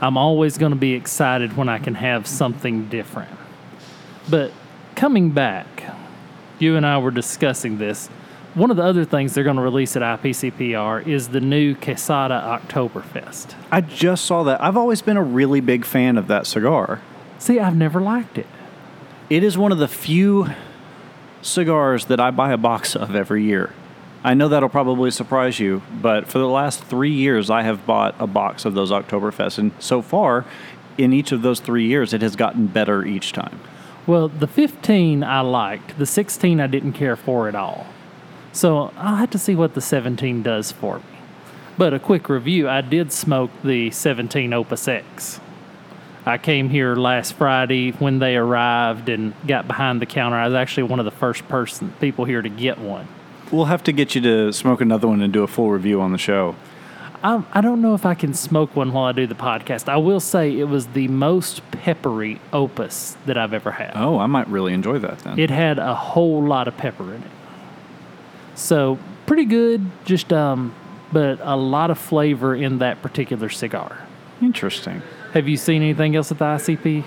I'm always going to be excited when I can have something different. But coming back, you and I were discussing this. One of the other things they're going to release at IPCPR is the new Quesada Oktoberfest. I just saw that. I've always been a really big fan of that cigar. See, I've never liked it. It is one of the few cigars that I buy a box of every year. I know that'll probably surprise you, but for the last three years, I have bought a box of those Oktoberfest, and so far, in each of those three years, it has gotten better each time. Well, the 15 I liked, the 16 I didn't care for at all. So I'll have to see what the 17 does for me. But a quick review I did smoke the 17 Opus X. I came here last Friday when they arrived and got behind the counter. I was actually one of the first person people here to get one. We'll have to get you to smoke another one and do a full review on the show. I, I don't know if I can smoke one while I do the podcast. I will say it was the most peppery opus that I've ever had. Oh, I might really enjoy that then. It had a whole lot of pepper in it. So pretty good, just um, but a lot of flavor in that particular cigar. Interesting. Have you seen anything else at the ICP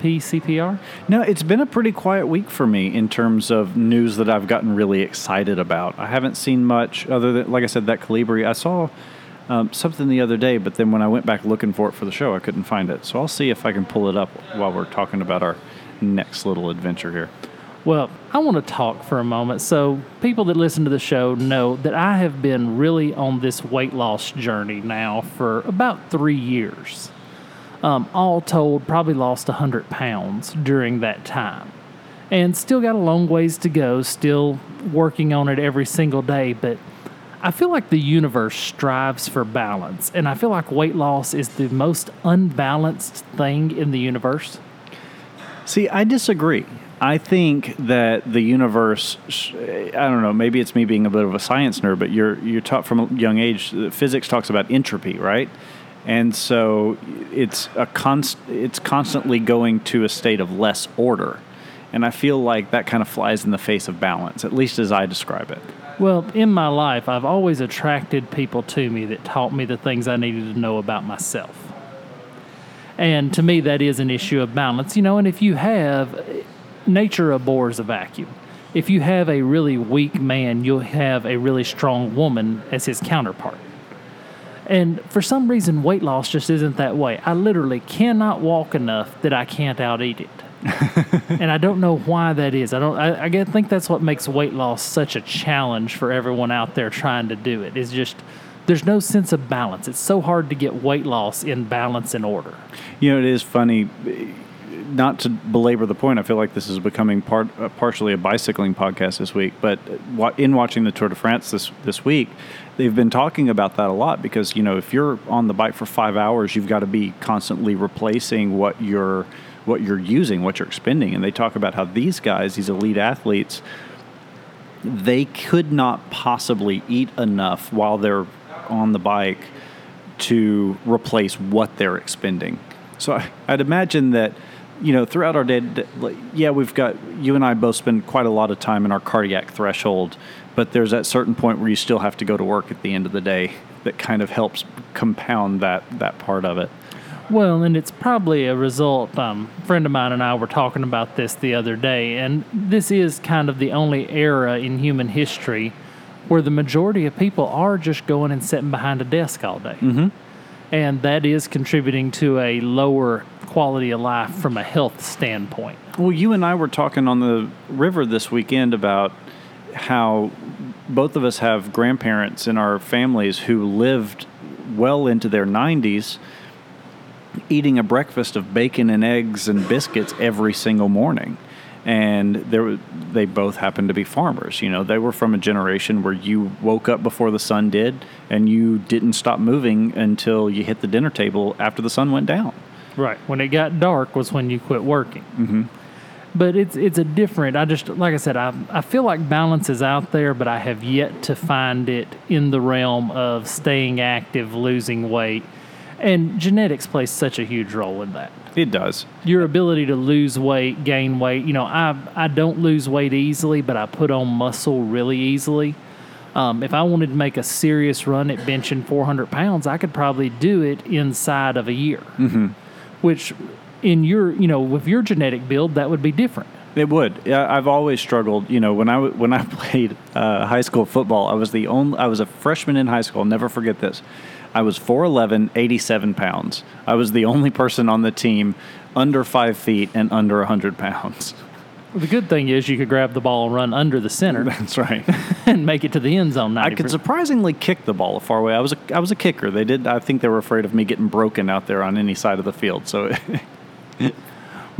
IPCPR? No, it's been a pretty quiet week for me in terms of news that I've gotten really excited about. I haven't seen much other than, like I said, that Colibri. I saw um, something the other day, but then when I went back looking for it for the show, I couldn't find it. So I'll see if I can pull it up while we're talking about our next little adventure here. Well, I want to talk for a moment. So, people that listen to the show know that I have been really on this weight loss journey now for about three years. Um, all told, probably lost 100 pounds during that time. And still got a long ways to go, still working on it every single day. But I feel like the universe strives for balance. And I feel like weight loss is the most unbalanced thing in the universe. See, I disagree. I think that the universe, I don't know, maybe it's me being a bit of a science nerd, but you're, you're taught from a young age, uh, physics talks about entropy, right? And so it's a const, it's constantly going to a state of less order. And I feel like that kind of flies in the face of balance, at least as I describe it. Well, in my life, I've always attracted people to me that taught me the things I needed to know about myself. And to me, that is an issue of balance. You know, and if you have, nature abhors a vacuum. If you have a really weak man, you'll have a really strong woman as his counterpart. And for some reason, weight loss just isn't that way. I literally cannot walk enough that I can't out eat it. and I don't know why that is. I don't. I, I think that's what makes weight loss such a challenge for everyone out there trying to do it. Is just there's no sense of balance. It's so hard to get weight loss in balance and order. You know, it is funny. Not to belabor the point, I feel like this is becoming part uh, partially a bicycling podcast this week. But in watching the Tour de France this this week, they've been talking about that a lot because you know if you're on the bike for five hours, you've got to be constantly replacing what you're what you're using, what you're expending. And they talk about how these guys, these elite athletes, they could not possibly eat enough while they're on the bike to replace what they're expending. So I, would imagine that, you know, throughout our day, yeah, we've got, you and I both spend quite a lot of time in our cardiac threshold, but there's that certain point where you still have to go to work at the end of the day that kind of helps compound that, that part of it. Well, and it's probably a result. Um, a friend of mine and I were talking about this the other day, and this is kind of the only era in human history where the majority of people are just going and sitting behind a desk all day. Mm-hmm. And that is contributing to a lower quality of life from a health standpoint. Well, you and I were talking on the river this weekend about how both of us have grandparents in our families who lived well into their 90s eating a breakfast of bacon and eggs and biscuits every single morning. And there, they both happened to be farmers. You know, they were from a generation where you woke up before the sun did, and you didn't stop moving until you hit the dinner table after the sun went down. Right. When it got dark was when you quit working. Mm-hmm. But it's it's a different. I just like I said, I I feel like balance is out there, but I have yet to find it in the realm of staying active, losing weight and genetics plays such a huge role in that. It does. Your ability to lose weight, gain weight. You know, I I don't lose weight easily, but I put on muscle really easily. Um, if I wanted to make a serious run at benching 400 pounds, I could probably do it inside of a year. Mm-hmm. Which, in your you know, with your genetic build, that would be different. It would. I've always struggled. You know, when I when I played uh, high school football, I was the only. I was a freshman in high school. I'll never forget this. I was 4'11, 87 pounds. I was the only person on the team under five feet and under 100 pounds. The good thing is you could grab the ball and run under the center. That's right. and make it to the end zone. 90%. I could surprisingly kick the ball a far away. I was a, I was a kicker. They did. I think they were afraid of me getting broken out there on any side of the field. So.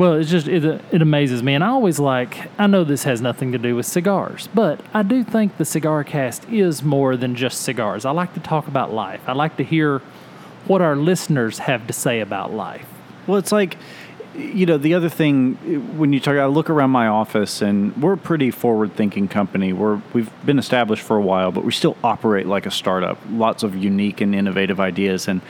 Well, it's just it, it amazes me, and I always like. I know this has nothing to do with cigars, but I do think the cigar cast is more than just cigars. I like to talk about life. I like to hear what our listeners have to say about life. Well, it's like, you know, the other thing when you talk, I look around my office, and we're a pretty forward-thinking company. We're we've been established for a while, but we still operate like a startup. Lots of unique and innovative ideas, and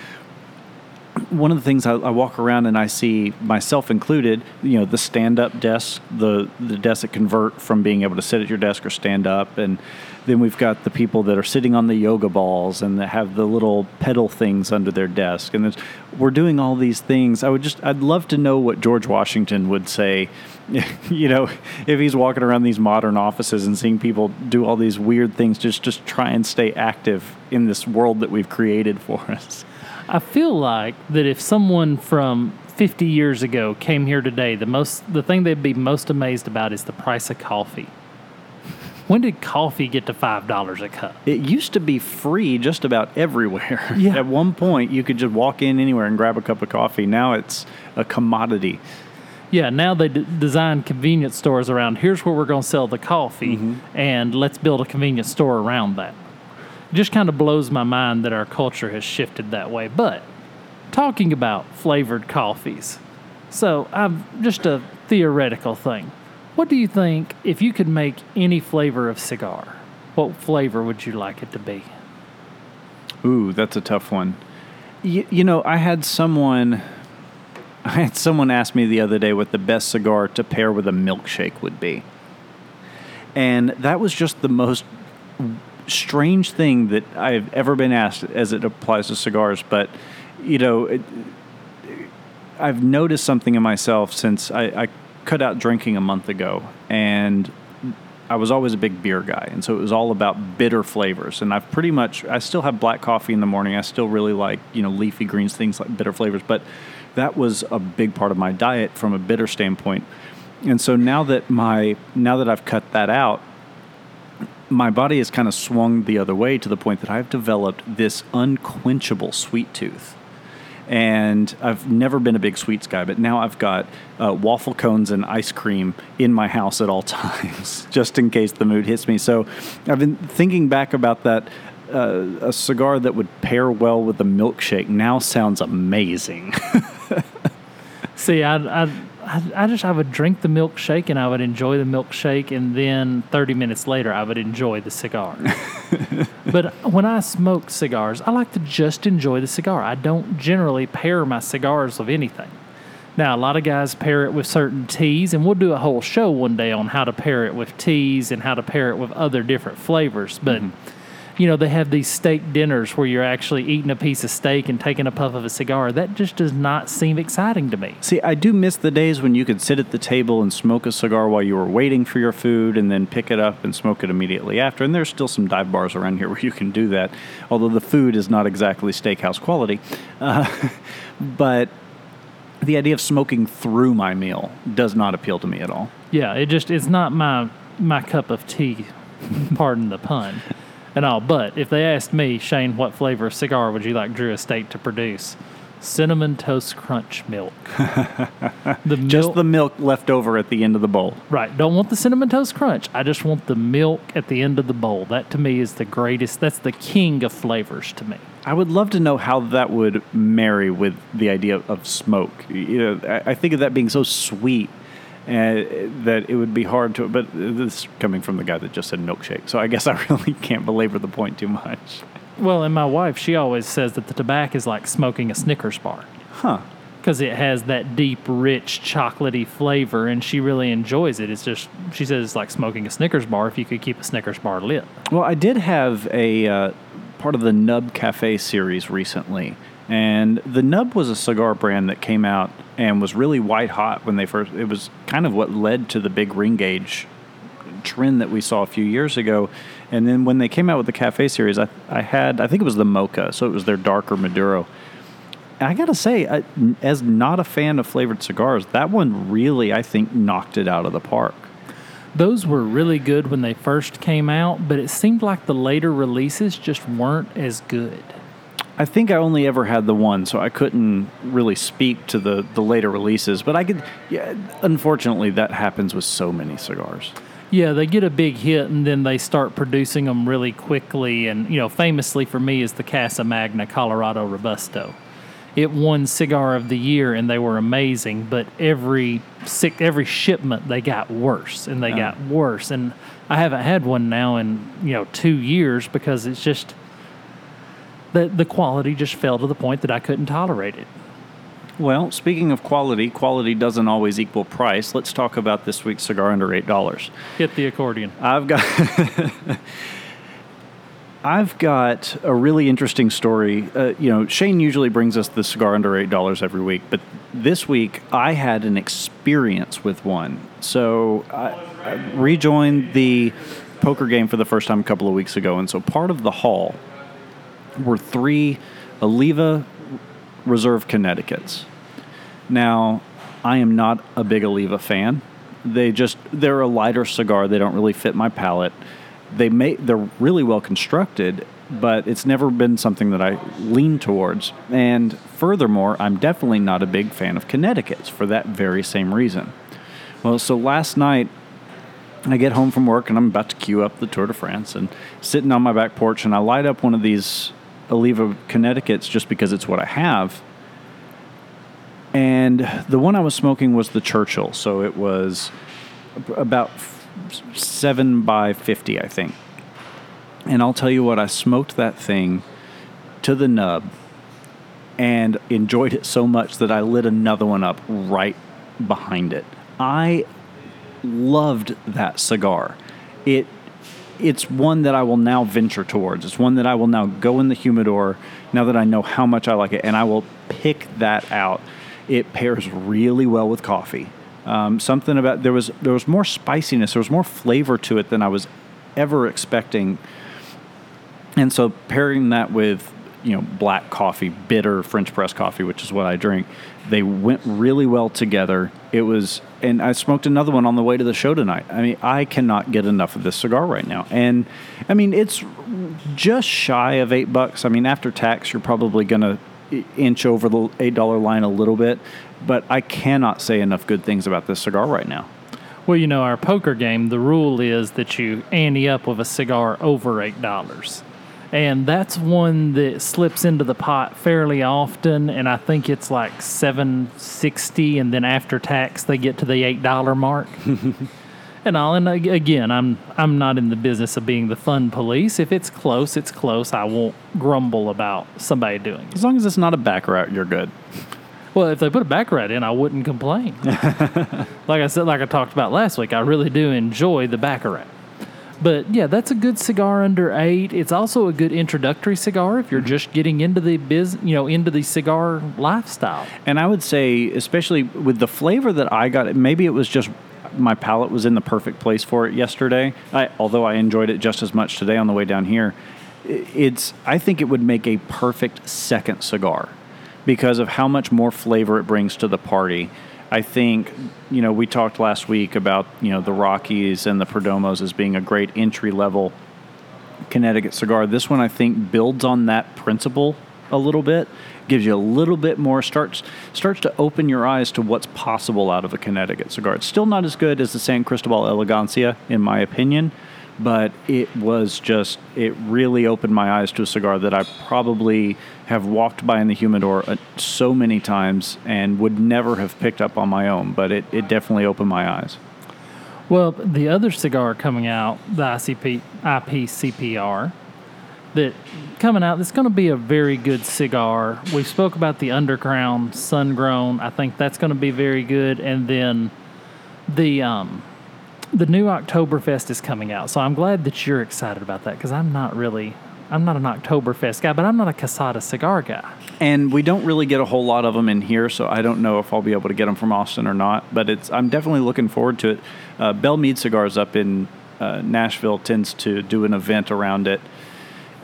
one of the things I, I, walk around and I see myself included, you know, the stand-up desk, the the desk that convert from being able to sit at your desk or stand up, and then we've got the people that are sitting on the yoga balls and that have the little pedal things under their desk, and we're doing all these things. I would just, I'd love to know what George Washington would say, you know, if he's walking around these modern offices and seeing people do all these weird things, just just try and stay active in this world that we've created for us. I feel like that if someone from 50 years ago came here today, the most the thing they'd be most amazed about is the price of coffee. When did coffee get to five dollars a cup? It used to be free just about everywhere. Yeah. At one point, you could just walk in anywhere and grab a cup of coffee. Now it's a commodity. Yeah, now they d- design convenience stores around. Here's where we're going to sell the coffee, mm-hmm. and let's build a convenience store around that just kind of blows my mind that our culture has shifted that way. But talking about flavored coffees, so I've just a theoretical thing. What do you think if you could make any flavor of cigar? What flavor would you like it to be? Ooh, that's a tough one. You know, I had someone I had someone ask me the other day what the best cigar to pair with a milkshake would be. And that was just the most strange thing that I've ever been asked as it applies to cigars, but you know, it, I've noticed something in myself since I, I, cut out drinking a month ago, and I was always a big beer guy, and so it was all about bitter flavors. And I've pretty much, I still have black coffee in the morning. I still really like you know leafy greens, things like bitter flavors, but that was a big part of my diet from a bitter standpoint. And so now that my now that I've cut that out, my body has kind of swung the other way to the point that I've developed this unquenchable sweet tooth. And I've never been a big sweets guy, but now I've got uh, waffle cones and ice cream in my house at all times, just in case the mood hits me. So I've been thinking back about that. Uh, a cigar that would pair well with a milkshake now sounds amazing. See, I, I I, I just I would drink the milkshake and I would enjoy the milkshake, and then 30 minutes later I would enjoy the cigar. but when I smoke cigars, I like to just enjoy the cigar. I don't generally pair my cigars with anything. Now, a lot of guys pair it with certain teas, and we'll do a whole show one day on how to pair it with teas and how to pair it with other different flavors. But mm-hmm you know, they have these steak dinners where you're actually eating a piece of steak and taking a puff of a cigar. That just does not seem exciting to me. See, I do miss the days when you could sit at the table and smoke a cigar while you were waiting for your food and then pick it up and smoke it immediately after. And there's still some dive bars around here where you can do that, although the food is not exactly steakhouse quality. Uh, but the idea of smoking through my meal does not appeal to me at all. Yeah, it just it's not my my cup of tea. pardon the pun and all. But if they asked me, Shane, what flavor of cigar would you like Drew Estate to produce? Cinnamon Toast Crunch milk. the milk, just the milk left over at the end of the bowl. Right. Don't want the Cinnamon Toast Crunch. I just want the milk at the end of the bowl. That to me is the greatest. That's the king of flavors to me. I would love to know how that would marry with the idea of smoke. You know, I think of that being so sweet and that it would be hard to. But this is coming from the guy that just said milkshake, so I guess I really can't belabor the point too much. Well, and my wife, she always says that the tobacco is like smoking a Snickers bar. Huh. Because it has that deep, rich, chocolatey flavor, and she really enjoys it. It's just, she says it's like smoking a Snickers bar if you could keep a Snickers bar lit. Well, I did have a uh, part of the Nub Cafe series recently, and the Nub was a cigar brand that came out and was really white hot when they first. It was kind of what led to the big ring gauge trend that we saw a few years ago. And then when they came out with the Cafe series, I, I had I think it was the Mocha, so it was their darker Maduro. And I gotta say, I, as not a fan of flavored cigars, that one really I think knocked it out of the park. Those were really good when they first came out, but it seemed like the later releases just weren't as good. I think I only ever had the one, so I couldn't really speak to the, the later releases. But I could, yeah, unfortunately, that happens with so many cigars. Yeah, they get a big hit and then they start producing them really quickly. And, you know, famously for me is the Casa Magna Colorado Robusto. it won cigar of the year and they were amazing, but every sick every shipment they got worse and they got worse and I haven't had one now in, you know, 2 years because it's just the the quality just fell to the point that I couldn't tolerate it. Well, speaking of quality, quality doesn't always equal price. Let's talk about this week's cigar under eight dollars. Hit the accordion. I've got I've got a really interesting story. Uh, you know, Shane usually brings us the cigar under eight dollars every week, but this week I had an experience with one. So I, I rejoined the poker game for the first time a couple of weeks ago, and so part of the haul were three Oliva Reserve Connecticut's. Now, I am not a big Oliva fan. They just they're a lighter cigar. They don't really fit my palate. They may they're really well constructed, but it's never been something that I lean towards. And furthermore, I'm definitely not a big fan of Connecticut's for that very same reason. Well, so last night I get home from work and I'm about to queue up the Tour de France and sitting on my back porch and I light up one of these Oliva Connecticut's just because it's what I have. And the one I was smoking was the Churchill, so it was about seven by fifty, I think. And I'll tell you what, I smoked that thing to the nub and enjoyed it so much that I lit another one up right behind it. I loved that cigar. It it's one that I will now venture towards. It's one that I will now go in the humidor now that I know how much I like it, and I will pick that out. It pairs really well with coffee. Um, something about there was there was more spiciness, there was more flavor to it than I was ever expecting. And so pairing that with you know black coffee, bitter French press coffee, which is what I drink, they went really well together. It was, and I smoked another one on the way to the show tonight. I mean, I cannot get enough of this cigar right now, and I mean it's just shy of eight bucks. I mean, after tax, you're probably gonna inch over the eight dollar line a little bit, but I cannot say enough good things about this cigar right now. Well, you know, our poker game, the rule is that you ante up with a cigar over $8. And that's one that slips into the pot fairly often, and I think it's like 760 and then after tax they get to the $8 mark. and all and again, I'm I'm not in the business of being the fun police. If it's close, it's close. I won't grumble about somebody doing it. As long as it's not a Baccarat, you're good. Well, if they put a Baccarat in, I wouldn't complain. like I said, like I talked about last week, I really do enjoy the baccarat. But yeah, that's a good cigar under eight. It's also a good introductory cigar if you're mm-hmm. just getting into the biz, you know, into the cigar lifestyle. And I would say, especially with the flavor that I got, maybe it was just my palate was in the perfect place for it yesterday. I, although I enjoyed it just as much today on the way down here. It's, I think it would make a perfect second cigar because of how much more flavor it brings to the party. I think, you know, we talked last week about, you know, the Rockies and the Perdomos as being a great entry level Connecticut cigar. This one, I think, builds on that principle a little bit, gives you a little bit more, starts starts to open your eyes to what's possible out of a Connecticut cigar. It's still not as good as the San Cristobal Elegancia, in my opinion, but it was just it really opened my eyes to a cigar that I probably have walked by in the humidor uh, so many times and would never have picked up on my own. But it, it definitely opened my eyes. Well, the other cigar coming out, the ICP, IPCPR, that coming out, that's going to be a very good cigar. We spoke about the Undercrown Sun Grown. I think that's going to be very good. And then the um, the new Oktoberfest is coming out, so I'm glad that you're excited about that because I'm not really. I'm not an Oktoberfest guy, but I'm not a Quesada cigar guy. And we don't really get a whole lot of them in here, so I don't know if I'll be able to get them from Austin or not. But it's I'm definitely looking forward to it. Uh, Belle Meade Cigars up in uh, Nashville tends to do an event around it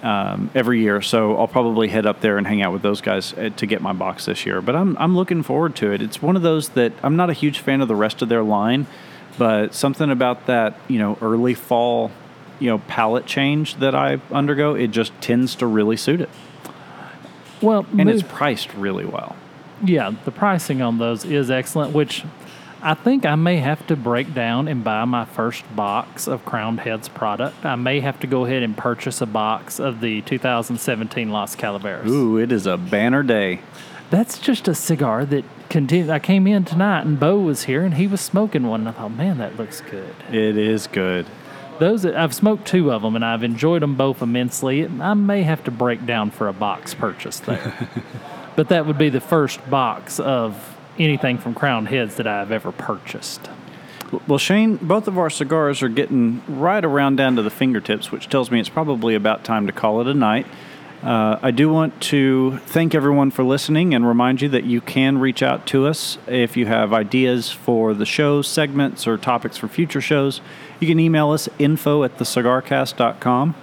um, every year, so I'll probably head up there and hang out with those guys uh, to get my box this year. But I'm I'm looking forward to it. It's one of those that I'm not a huge fan of the rest of their line, but something about that you know early fall you know palette change that I undergo, it just tends to really suit it Well, and mo- it's priced really well. Yeah, the pricing on those is excellent, which I think I may have to break down and buy my first box of Crowned Heads product. I may have to go ahead and purchase a box of the 2017 Las Calaveras. Ooh, it is a banner day. that's just a cigar that continue. I came in tonight and Bo was here and he was smoking one. And I thought, man, that looks good. It is good. Those I've smoked two of them and I've enjoyed them both immensely. I may have to break down for a box purchase there, but that would be the first box of anything from Crown Heads that I've ever purchased. Well, Shane, both of our cigars are getting right around down to the fingertips, which tells me it's probably about time to call it a night. Uh, I do want to thank everyone for listening and remind you that you can reach out to us if you have ideas for the show segments or topics for future shows. You can email us info at thecigarcast.com.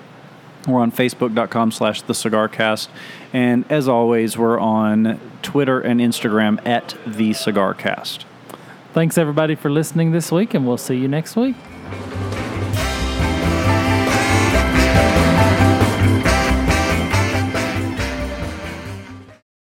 We're on facebook.com slash thecigarcast. And as always, we're on Twitter and Instagram at thecigarcast. Thanks everybody for listening this week, and we'll see you next week.